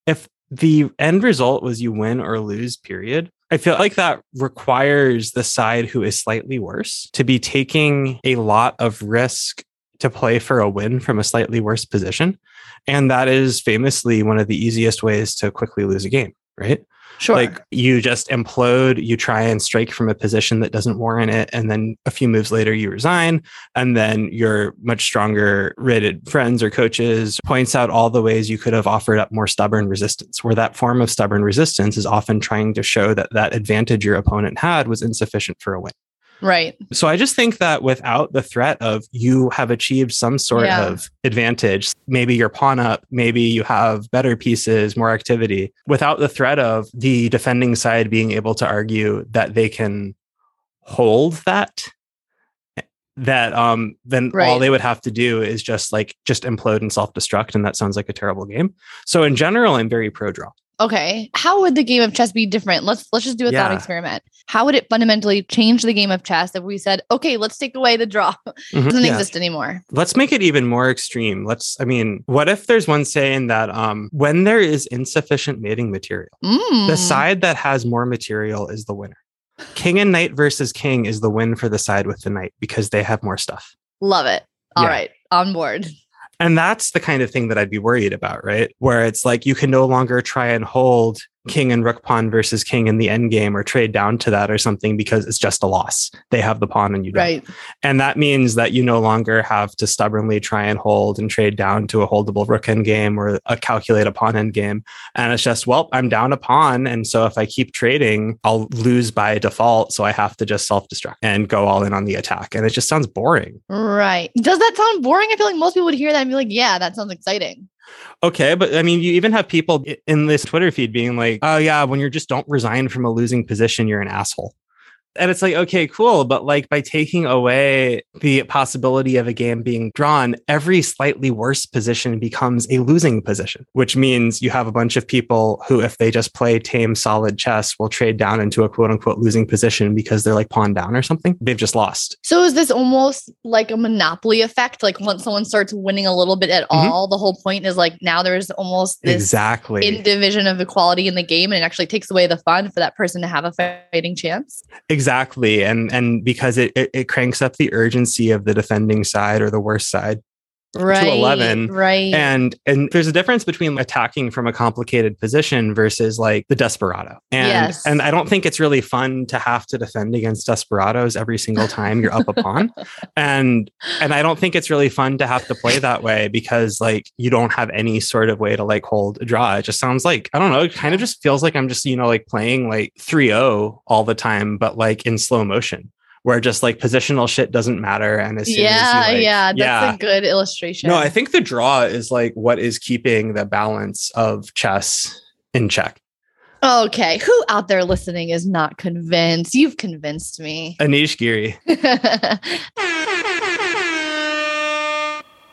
Speaker 1: if the end result was you win or lose, period, I feel like that requires the side who is slightly worse to be taking a lot of risk to play for a win from a slightly worse position. And that is famously one of the easiest ways to quickly lose a game, right?
Speaker 2: Sure.
Speaker 1: Like you just implode, you try and strike from a position that doesn't warrant it. And then a few moves later, you resign. And then your much stronger rated friends or coaches points out all the ways you could have offered up more stubborn resistance, where that form of stubborn resistance is often trying to show that that advantage your opponent had was insufficient for a win.
Speaker 2: Right.
Speaker 1: So I just think that without the threat of you have achieved some sort
Speaker 2: Yeah.
Speaker 1: of advantage, maybe you're pawn up, maybe you have better pieces, more activity, without the threat of the defending side being able to argue that they can hold that that um then all they would have to do is just like just implode and self-destruct and that sounds like a terrible game so in general i'm very pro draw
Speaker 2: Okay. How would the game of chess be different? Let's let's just do a thought experiment. How would it fundamentally change the game of chess if we said, okay, let's take away the draw?
Speaker 1: Mhm.
Speaker 2: doesn't
Speaker 1: Yeah.
Speaker 2: exist anymore.
Speaker 1: Let's make it even more extreme. Let's, I mean, what if there's one saying that um, when there is insufficient mating material,
Speaker 2: Mm.
Speaker 1: the side that has more material is the winner. King and knight versus king is the win for the side with the knight because they have more stuff.
Speaker 2: Love it. All
Speaker 1: Yeah.
Speaker 2: right, on board.
Speaker 1: And that's the kind of thing that I'd be worried about, right? Where it's like you can no longer try and hold king and rook pawn versus king in the end game or trade down to that or something because it's just a loss. They have the pawn and you don't.
Speaker 2: Right.
Speaker 1: And that means that you no longer have to stubbornly try and hold and trade down to a holdable rook end game or a calculate a pawn end game. And it's just, well, I'm down a pawn. And so if I keep trading, I'll lose by default. So I have to just self destruct and go all in on the attack. And it just sounds boring.
Speaker 2: Right. Does that sound boring? I feel like most people would hear that and be like, yeah, that sounds exciting.
Speaker 1: Okay. But I mean, you even have people in this Twitter feed being like, oh, yeah, when you're just don't resign from a losing position, you're an asshole. And it's like, okay, cool. But like by taking away the possibility of a game being drawn, every slightly worse position becomes a losing position, which means you have a bunch of people who, if they just play tame, solid chess, will trade down into a quote unquote losing position because they're like pawn down or something. They've just lost.
Speaker 2: So is this almost like a monopoly effect? Like once someone starts winning a little bit at
Speaker 1: Mhm.
Speaker 2: all, the whole point is like now there's almost this
Speaker 1: exactly.
Speaker 2: in division of equality in the game and it actually takes away the fun for that person to have a fighting chance.
Speaker 1: Exactly. And and because it, it it cranks up the urgency of the defending side or the worst side.
Speaker 2: Right.
Speaker 1: 11,
Speaker 2: Right.
Speaker 1: And and there's a difference between attacking from a complicated position versus like the desperado. And
Speaker 2: Yes.
Speaker 1: and I don't think it's really fun to have to defend against desperados every single time you're up a pawn. And and I don't think it's really fun to have to play that way because like you don't have any sort of way to like hold a draw. It just sounds like I don't know, it kind of just feels like I'm just, you know, like playing like 3-0 all the time, but like in slow motion. Where just like positional shit doesn't matter. And as soon
Speaker 2: yeah,
Speaker 1: as you like,
Speaker 2: yeah, that's
Speaker 1: yeah.
Speaker 2: a good illustration.
Speaker 1: No, I think the draw is like what is keeping the balance of chess in check.
Speaker 2: Okay, who out there listening is not convinced? You've convinced me.
Speaker 1: Anish Giri.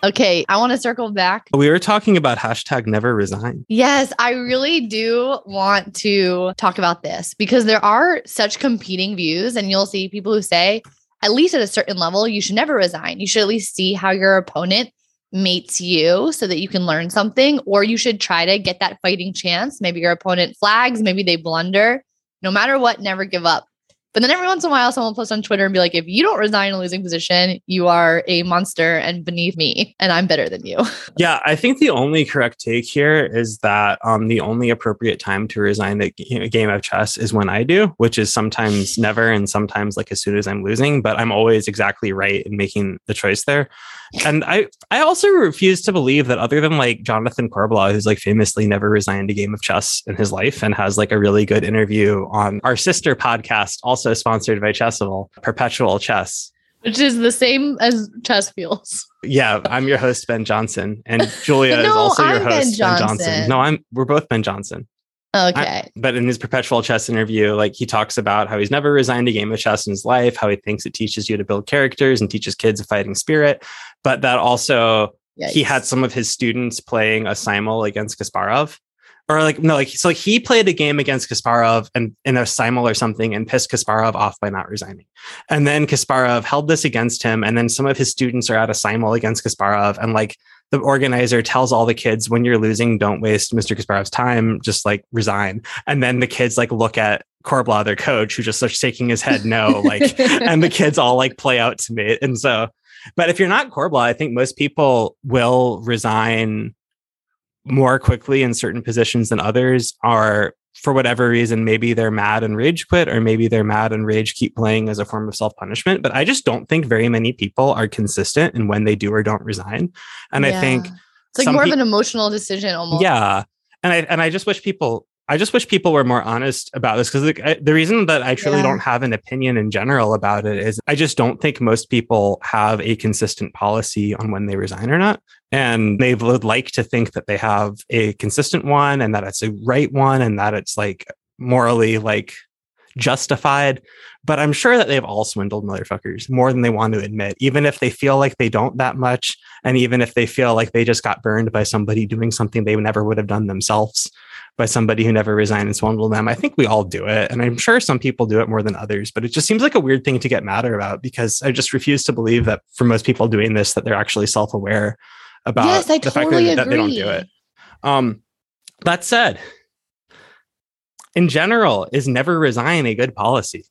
Speaker 2: Okay, I want to circle back.
Speaker 1: We were talking about hashtag never resign.
Speaker 2: Yes, I really do want to talk about this because there are such competing views, and you'll see people who say, at least at a certain level, you should never resign. You should at least see how your opponent mates you so that you can learn something, or you should try to get that fighting chance. Maybe your opponent flags, maybe they blunder. No matter what, never give up. But then every once in a while, someone will post on Twitter and be like, if you don't resign a losing position, you are a monster and beneath me, and I'm better than you.
Speaker 1: Yeah, I think the only correct take here is that um, the only appropriate time to resign a game of chess is when I do, which is sometimes never and sometimes like as soon as I'm losing, but I'm always exactly right in making the choice there. And I, I also refuse to believe that other than like Jonathan Corbblah, who's like famously never resigned a game of chess in his life and has like a really good interview on our sister podcast, also sponsored by Chessable, Perpetual Chess.
Speaker 2: Which is the same as chess feels.
Speaker 1: Yeah, I'm your host, Ben Johnson, and Julia is also your
Speaker 2: I'm Ben
Speaker 1: host, Ben Johnson.
Speaker 2: Johnson.
Speaker 1: No, I'm we're both Ben Johnson.
Speaker 2: Okay.
Speaker 1: But in his perpetual chess interview, like he talks about how he's never resigned a game of chess in his life, how he thinks it teaches you to build characters and teaches kids a fighting spirit, but that also he had some of his students playing a simul against Kasparov. Or like no, like so like he played a game against Kasparov and in a simul or something and pissed Kasparov off by not resigning. And then Kasparov held this against him. And then some of his students are at a simul against Kasparov. And like the organizer tells all the kids, when you're losing, don't waste Mr. Kasparov's time, just like resign. And then the kids like look at Corbblah, their coach, who just starts shaking his head no, like, and the kids all like play out to me. And so, but if you're not Corbblah, I think most people will resign more quickly in certain positions than others are for whatever reason maybe they're mad and rage quit or maybe they're mad and rage keep playing as a form of self-punishment. But i just don't think very many people are consistent in when they do or don't resign. And i think
Speaker 2: it's like more
Speaker 1: peop-
Speaker 2: of an emotional decision almost.
Speaker 1: yeah. And i and i just wish people i just wish people were more honest about this because the, the reason that i truly
Speaker 2: Yeah.
Speaker 1: don't have an opinion in general about it is i just don't think most people have a consistent policy on when they resign or not. And they would like to think that they have a consistent one and that it's a right one and that it's like morally like justified. But i'm sure that they've all swindled motherfuckers more than they want to admit even if they feel like they don't that much and even if they feel like they just got burned by somebody doing something they never would have done themselves by somebody who never resigned and swindled them. I think we all do it and i'm sure some people do it more than others but it just seems like a weird thing to get mad about because i just refuse to believe that for most people doing this that they're actually self-aware about
Speaker 2: Yes, I
Speaker 1: the fact
Speaker 2: totally
Speaker 1: that, that they don't do it. um that said in general is never resign a good policy?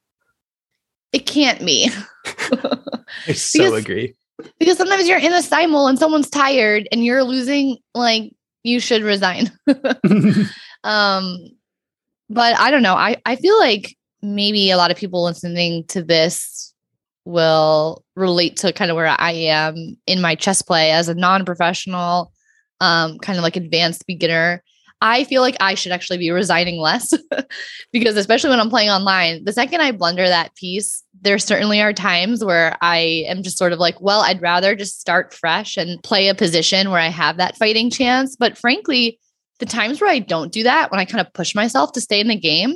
Speaker 2: It can't be.
Speaker 1: i so
Speaker 2: Because-
Speaker 1: agree.
Speaker 2: because sometimes you're in a simul and someone's tired and you're losing, like you should resign. um but i don't know. I i feel like maybe a lot of people listening to this will relate to kind of where i am in my chess play as a non-professional um kind of like advanced beginner. I feel like i should actually be resigning less because especially when i'm playing online the second i blunder that piece there certainly are times where i am just sort of like well i'd rather just start fresh and play a position where i have that fighting chance. But frankly the times where I don't do that, when I kind of push myself to stay in the game,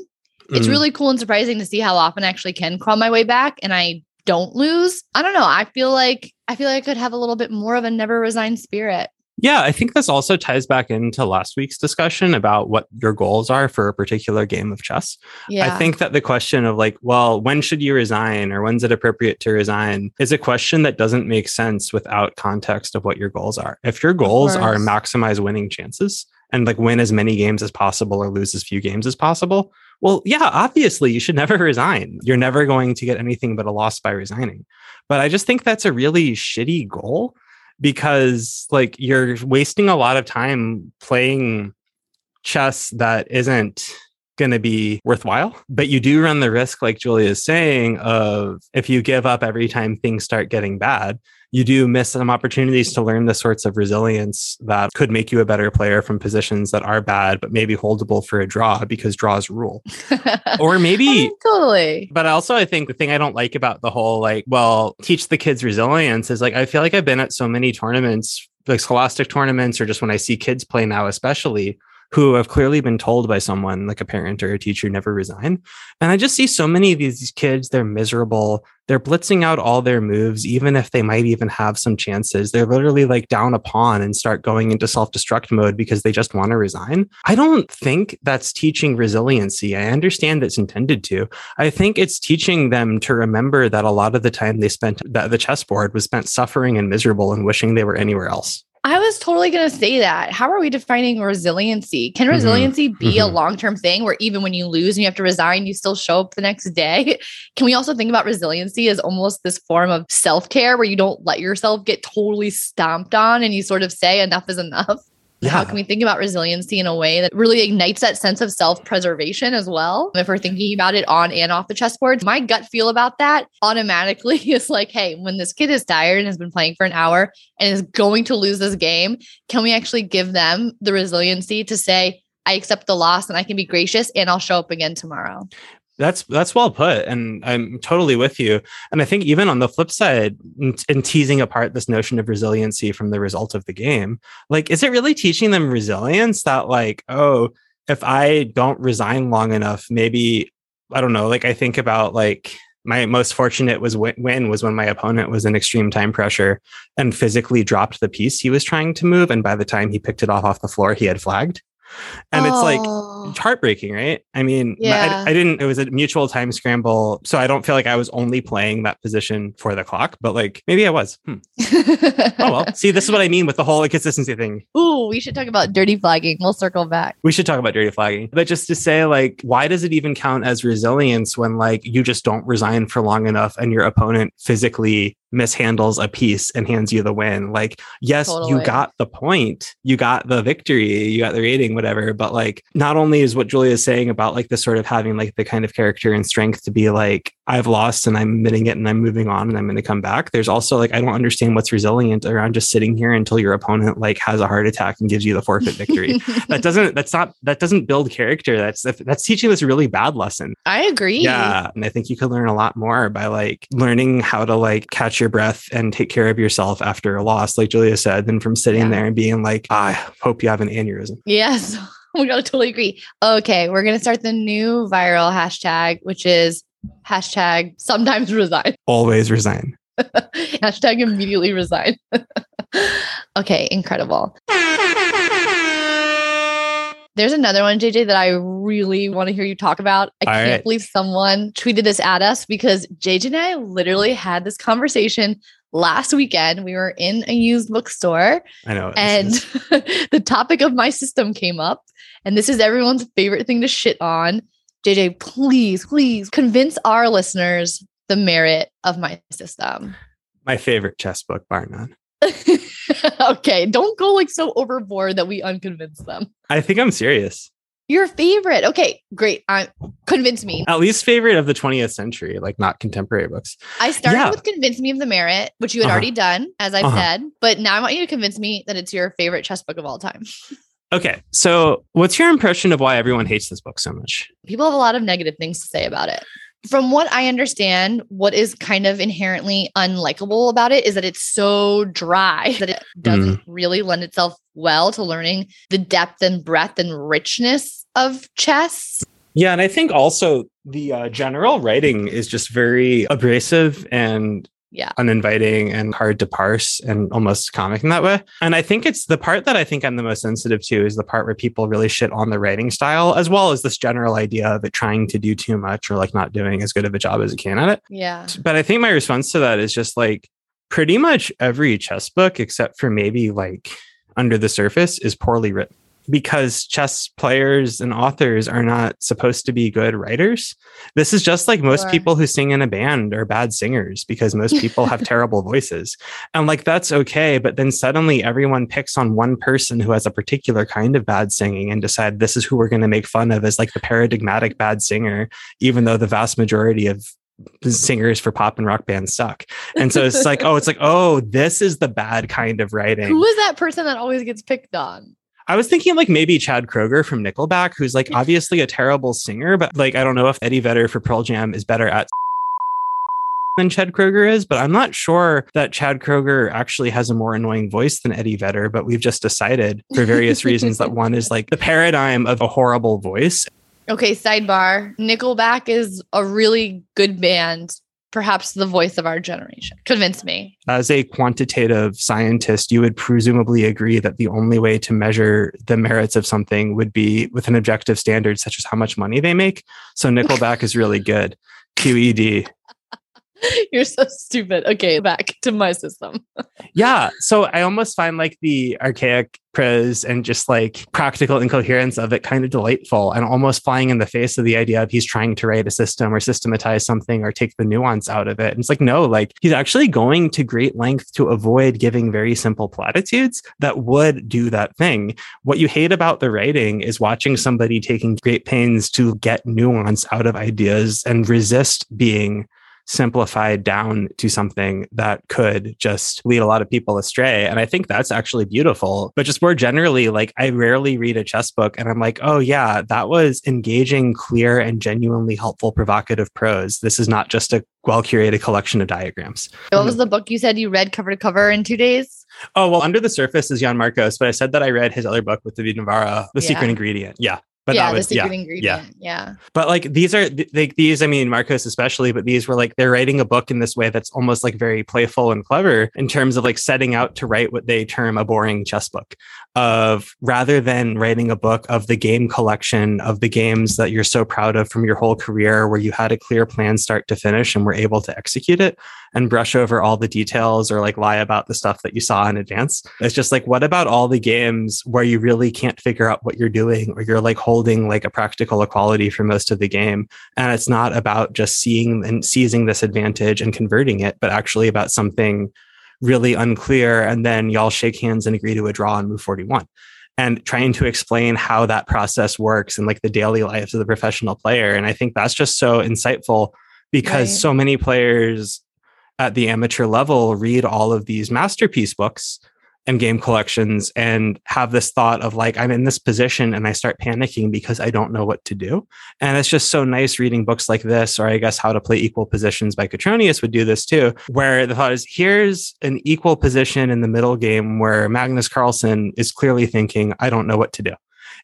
Speaker 2: it's
Speaker 1: Mm.
Speaker 2: really cool and surprising to see how often I actually can crawl my way back and I don't lose. I don't know. I feel like I feel like I could have a little bit more of a never resign spirit.
Speaker 1: Yeah, I think this also ties back into last week's discussion about what your goals are for a particular game of chess.
Speaker 2: Yeah.
Speaker 1: I think that the question of like, well, when should you resign or when's it appropriate to resign is a question that doesn't make sense without context of what your goals are. If your goals are maximize winning chances and like win as many games as possible or lose as few games as possible, well, yeah, obviously you should never resign. You're never going to get anything but a loss by resigning. But I just think that's a really shitty goal because like you're wasting a lot of time playing chess that isn't going to be worthwhile but you do run the risk like julia is saying of if you give up every time things start getting bad you do miss some opportunities to learn the sorts of resilience that could make you a better player from positions that are bad but maybe holdable for a draw because draws rule or maybe
Speaker 2: totally.
Speaker 1: but also, I think the thing I don't like about the whole like, well, teach the kids resilience is like, I feel like I've been at so many tournaments, like scholastic tournaments, or just when I see kids play now, especially who have clearly been told by someone like a parent or a teacher never resign. And I just see so many of these kids, they're miserable. They're blitzing out all their moves, even if they might even have some chances. They're literally like down a pawn and start going into self destruct mode because they just want to resign. I don't think that's teaching resiliency. I understand it's intended to. I think it's teaching them to remember that a lot of the time they spent that the chessboard was spent suffering and miserable and wishing they were anywhere else.
Speaker 2: I was totally going to say that. How are we defining resiliency? Can
Speaker 1: Mhm.
Speaker 2: resiliency be a
Speaker 1: Mhm.
Speaker 2: long term thing where even when you lose and you have to resign, you still show up the next day? Can we also think about resiliency as almost this form of self care where you don't let yourself get totally stomped on and you sort of say, enough is enough? How can we think about resiliency in a way that really ignites that sense of self preservation as well? If we're thinking about it on and off the chessboard, my gut feel about that automatically is like, hey, when this kid is tired and has been playing for an hour and is going to lose this game, can we actually give them the resiliency to say, I accept the loss and I can be gracious and I'll show up again tomorrow?
Speaker 1: That's that's well put, and I'm totally with you. And I think even on the flip side, in, in teasing apart this notion of resiliency from the result of the game, like, is it really teaching them resilience that, like, oh, if I don't resign long enough, maybe I don't know. Like, I think about like my most fortunate was win, win was when my opponent was in extreme time pressure and physically dropped the piece he was trying to move, and by the time he picked it off off the floor, he had flagged. And it's like
Speaker 2: Oh.
Speaker 1: it's heartbreaking, right? I mean,
Speaker 2: Yeah.
Speaker 1: I, I didn't, it was a mutual time scramble. So I don't feel like I was only playing that position for the clock, but like maybe I was. Hmm. Oh, well. See, this is what I mean with the whole consistency thing.
Speaker 2: Ooh, we should talk about dirty flagging. We'll circle back.
Speaker 1: We should talk about dirty flagging, but just to say, like, why does it even count as resilience when, like, you just don't resign for long enough and your opponent physically mishandles a piece and hands you the win? Like, yes, you got the point, you got the victory, you got the rating, whatever. But, like, not only is what Julia is saying about, like, the sort of having, like, the kind of character and strength to be like, I've lost and I'm admitting it and I'm moving on and I'm going to come back. There's also, like, I don't understand what's resilient around just sitting here until your opponent, like, has a heart attack and gives you the forfeit victory that doesn't that's not that doesn't build character that's that's teaching this really bad lesson
Speaker 2: I agree.
Speaker 1: yeah and i think you could learn a lot more by like learning how to like catch your breath and take care of yourself after a loss like julia said than from sitting
Speaker 2: Yeah.
Speaker 1: there and being like i hope you have an aneurysm
Speaker 2: Yes. We totally agree. Okay, we're gonna start the new viral hashtag, which is hashtag sometimes resign.
Speaker 1: always resign
Speaker 2: hashtag immediately resign. okay, incredible. There's another one, JJ, that I really want to hear you talk about. I
Speaker 1: All
Speaker 2: can't
Speaker 1: right.
Speaker 2: believe someone tweeted this at us because JJ and I literally had this conversation last weekend. We were in a used bookstore
Speaker 1: i know
Speaker 2: and
Speaker 1: is.
Speaker 2: the topic of my system came up and this is everyone's favorite thing to shit on jj please please convince our listeners the merit of my system
Speaker 1: my favorite chess book bar none
Speaker 2: okay don't go like so overboard that we unconvince them
Speaker 1: i think i'm serious
Speaker 2: your favorite okay great convince me
Speaker 1: at least favorite of the 20th century like not contemporary books
Speaker 2: i started
Speaker 1: Yeah.
Speaker 2: with convince me of the merit which you had
Speaker 1: Uh-huh.
Speaker 2: already done as i've
Speaker 1: Uh-huh.
Speaker 2: said but now i want you to convince me that it's your favorite chess book of all time
Speaker 1: okay so what's your impression of why everyone hates this book so much
Speaker 2: people have a lot of negative things to say about it. From what I understand, what is kind of inherently unlikable about it is that it's so dry that it doesn't really lend itself well to learning the depth and breadth and richness of chess.
Speaker 1: Yeah, and I think also the uh, general writing is just very abrasive and
Speaker 2: Yeah.
Speaker 1: uninviting and hard to parse and almost comic in that way. And I think it's the part that I think I'm the most sensitive to is the part where people really shit on the writing style, as well as this general idea of it trying to do too much or like not doing as good of a job as it can at it.
Speaker 2: Yeah.
Speaker 1: But I think my response to that is just like pretty much every chess book, except for maybe like Under the Surface, is poorly written because chess players and authors are not supposed to be good writers. This is just like most
Speaker 2: Sure.
Speaker 1: people who sing in a band are bad singers because most people have terrible voices. And like that's okay. But then suddenly everyone picks on one person who has a particular kind of bad singing and decide this is who we're going to make fun of as like the paradigmatic bad singer, even though the vast majority of singers for pop and rock bands suck. And so it's like, oh, it's like, oh, this is the bad kind of writing.
Speaker 2: Who is that person that always gets picked on?
Speaker 1: I was thinking like maybe Chad Kroeger from Nickelback, who's like obviously a terrible singer, but like I don't know if Eddie Vedder for Pearl Jam is better at than Chad Kroeger is, but I'm not sure that Chad Kroeger actually has a more annoying voice than Eddie Vedder. But we've just decided for various reasons that one is like the paradigm of a horrible voice.
Speaker 2: Okay, sidebar. Nickelback is a really good band, perhaps the voice of our generation. Convince me.
Speaker 1: As a quantitative scientist, you would presumably agree that the only way to measure the merits of something would be with an objective standard, such as how much money they make. So Nickelback is really good. QED.
Speaker 2: You're so stupid. Okay, back to my system.
Speaker 1: Yeah. So I almost find like the archaic prose and just like practical incoherence of it kind of delightful and almost flying in the face of the idea of he's trying to write a system or systematize something or take the nuance out of it. And it's like, no, like he's actually going to great length to avoid giving very simple platitudes that would do that thing. What you hate about the writing is watching somebody taking great pains to get nuance out of ideas and resist being simplified down to something that could just lead a lot of people astray. And I think that's actually beautiful. But just more generally, like I rarely read a chess book and I'm like, oh, yeah, that was engaging, clear, and genuinely helpful, provocative prose. This is not just a well curated collection of diagrams.
Speaker 2: What was mm. the book you said you read cover to cover in two days?
Speaker 1: Oh, well, Under the Surface is Jan Markos, but I said that I read his other book with David Navara, The
Speaker 2: Yeah.
Speaker 1: Secret Ingredient. Yeah. But
Speaker 2: yeah,
Speaker 1: that was,
Speaker 2: the secret
Speaker 1: yeah.
Speaker 2: ingredient. Yeah. yeah.
Speaker 1: But like these are like these, I mean, Markos especially, but these were like they're writing a book in this way that's almost like very playful and clever in terms of like setting out to write what they term a boring chess book. Of rather than writing a book of the game collection of the games that you're so proud of from your whole career, where you had a clear plan start to finish and were able to execute it and brush over all the details or like lie about the stuff that you saw in advance. It's just like, what about all the games where you really can't figure out what you're doing or you're like holding like a practical equality for most of the game? And it's not about just seeing and seizing this advantage and converting it, but actually about something really unclear. And then y'all shake hands and agree to a draw on move 41 and trying to explain how that process works and like the daily lives of the professional player. And I think that's just so insightful because
Speaker 2: Right.
Speaker 1: so many players at the amateur level read all of these masterpiece books and game collections and have this thought of like I'm in this position and I start panicking because I don't know what to do. And it's just so nice reading books like this, or I guess How to Play Equal Positions by Kotronias would do this too, where the thought is here's an equal position in the middle game where Magnus Carlsen is clearly thinking, I don't know what to do.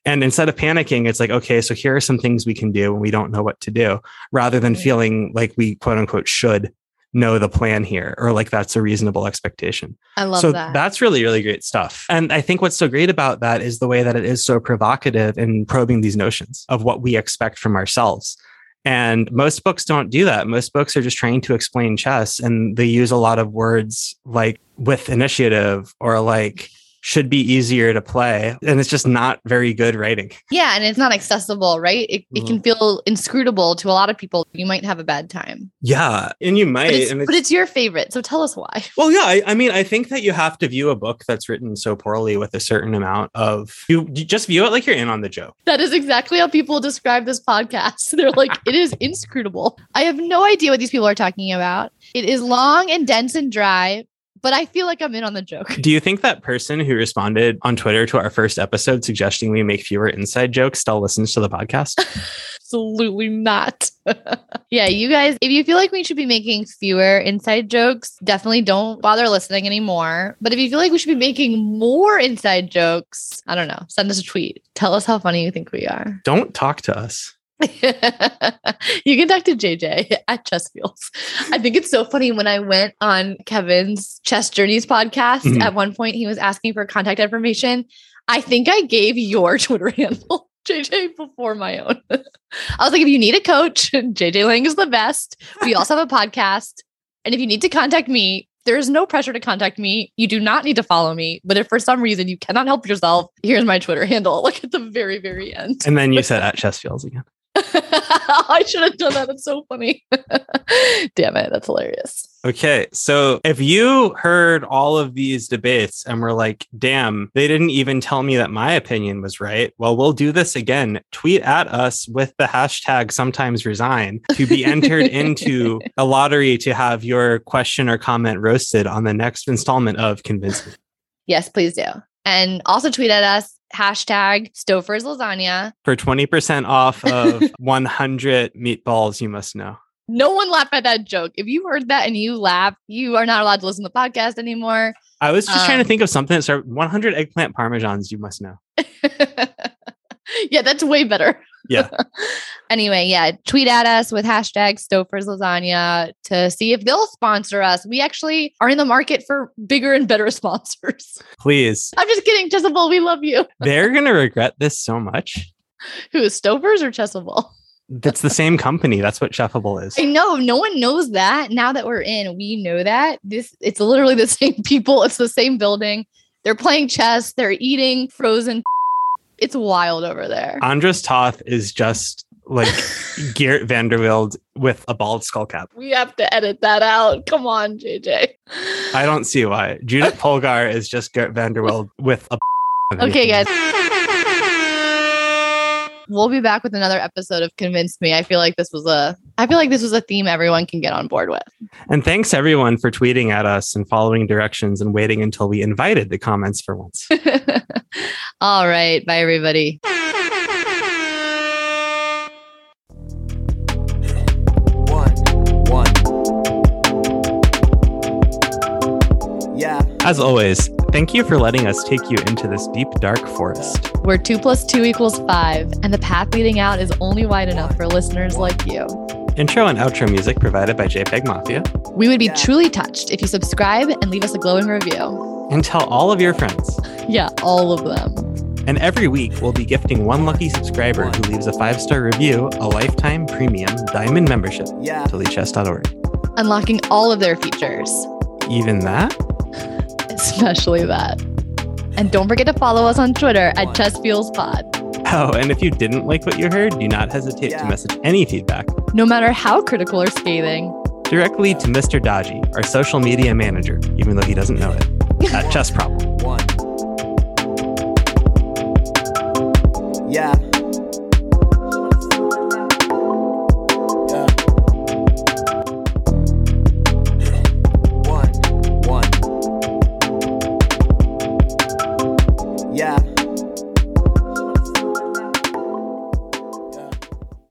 Speaker 1: And instead of panicking, it's like, okay, so here are some things we can do when we don't know what to do, rather than feeling like we quote unquote should know the plan here or like that's a reasonable expectation.
Speaker 2: I love
Speaker 1: so
Speaker 2: that.
Speaker 1: that's really, really great stuff. And I think what's so great about that is the way that it is so provocative in probing these notions of what we expect from ourselves. And most books don't do that. Most books are just trying to explain chess and they use a lot of words like with initiative or like should be easier to play. And it's just not very good writing.
Speaker 2: yeah, and it's not accessible, right? It, it
Speaker 1: Mm-hmm.
Speaker 2: can feel inscrutable to a lot of people. You might have a bad time,
Speaker 1: Yeah. And you might.
Speaker 2: but it's,
Speaker 1: and
Speaker 2: but it's your favorite. So tell us why.
Speaker 1: Well, yeah, I, I mean, I think that you have to view a book that's written so poorly with a certain amount of you, you just view it like you're in on the joke.
Speaker 2: That is exactly how people describe this podcast. They're like, it is inscrutable. I have no idea what these people are talking about. It is long and dense and dry, but I feel like I'm in on the joke.
Speaker 1: Do you think that person who responded on Twitter to our first episode suggesting we make fewer inside jokes still listens to the podcast?
Speaker 2: Absolutely not. yeah, you guys, if you feel like we should be making fewer inside jokes, definitely don't bother listening anymore. But if you feel like we should be making more inside jokes, I don't know, send us a tweet. Tell us how funny you think we are.
Speaker 1: Don't talk to us.
Speaker 2: you can talk to JJ at Chess Feels. I think it's so funny when I went on Kevin's Chess Journeys podcast.
Speaker 1: Mhm.
Speaker 2: At one point, he was asking for contact information. I think I gave your Twitter handle, JJ, before my own. I was like, if you need a coach, JJ Lang is the best. We also have a podcast. And if you need to contact me, there is no pressure to contact me. You do not need to follow me. But if for some reason you cannot help yourself, here's my Twitter handle. Look at the very, very end.
Speaker 1: And then you said at Chessfeels again.
Speaker 2: I should have done that. It's so funny. Damn it. That's hilarious.
Speaker 1: Okay. So if you heard all of these debates and were like, damn, they didn't even tell me that my opinion was right. Well, we'll do this again. Tweet at us with the hashtag sometimes resign to be entered into a lottery to have your question or comment roasted on the next installment of Convince Me.
Speaker 2: Yes, please do. And also tweet at us hashtag Stouffer's lasagna.
Speaker 1: For 20% off of 100 meatballs you must know.
Speaker 2: No one laughed at that joke. If you heard that and you laughed, you are not allowed to listen to the podcast anymore.
Speaker 1: I was just trying to
Speaker 2: Um,
Speaker 1: think of something that started 100 eggplant parmesans. You must know.
Speaker 2: yeah, that's way better.
Speaker 1: Yeah.
Speaker 2: anyway, yeah, tweet at us with hashtag Stouffer's Lasagna to see if they'll sponsor us. We actually are in the market for bigger and better sponsors.
Speaker 1: Please.
Speaker 2: I'm just kidding, Chessable. We love you.
Speaker 1: They're gonna regret this so much.
Speaker 2: Who is Stouffer's or Chessable?
Speaker 1: That's the same company. That's what Chefable is.
Speaker 2: I know no one knows that. Now that we're in, we know that this it's literally the same people. It's the same building. They're playing chess. They're eating frozen. It's wild over there.
Speaker 1: Andras Toth is just like Geert van der Velde with a bald skull cap.
Speaker 2: We have to edit that out. Come on, JJ.
Speaker 1: I don't see why. Judit Polgar is just Geert van der Velde with a.
Speaker 2: Okay, guys. We'll be back with another episode of Convince Me. I feel like this was a I feel like this was a theme everyone can get on board with.
Speaker 1: And thanks everyone for tweeting at us and following directions and waiting until we invited the comments for once.
Speaker 2: All right. Bye everybody.
Speaker 1: As always, thank you for letting us take you into this deep, dark forest.
Speaker 2: Where two plus two equals five, and the path leading out is only wide enough for listeners like you.
Speaker 1: Intro and outro music provided by JPEG Mafia.
Speaker 2: We would be
Speaker 3: Yeah.
Speaker 2: truly touched if you subscribe and leave us a glowing review.
Speaker 1: And tell all of your friends.
Speaker 2: Yeah, all of them.
Speaker 1: And every week, we'll be gifting one lucky subscriber who leaves a five star review a lifetime premium diamond membership
Speaker 3: yeah.
Speaker 1: to lichess.org.
Speaker 2: Unlocking all of their features,
Speaker 1: Even that?
Speaker 2: especially that. And don't forget to follow us on Twitter at ChessFeelsPod.
Speaker 1: Oh, and if you didn't like what you heard, do not hesitate to message any feedback
Speaker 2: No matter how critical or scathing.
Speaker 1: directly to Mr. Dodgy, our social media manager, even though he doesn't know it, at Chess Problem.
Speaker 3: One. Yeah. Yeah. One, one. Yeah.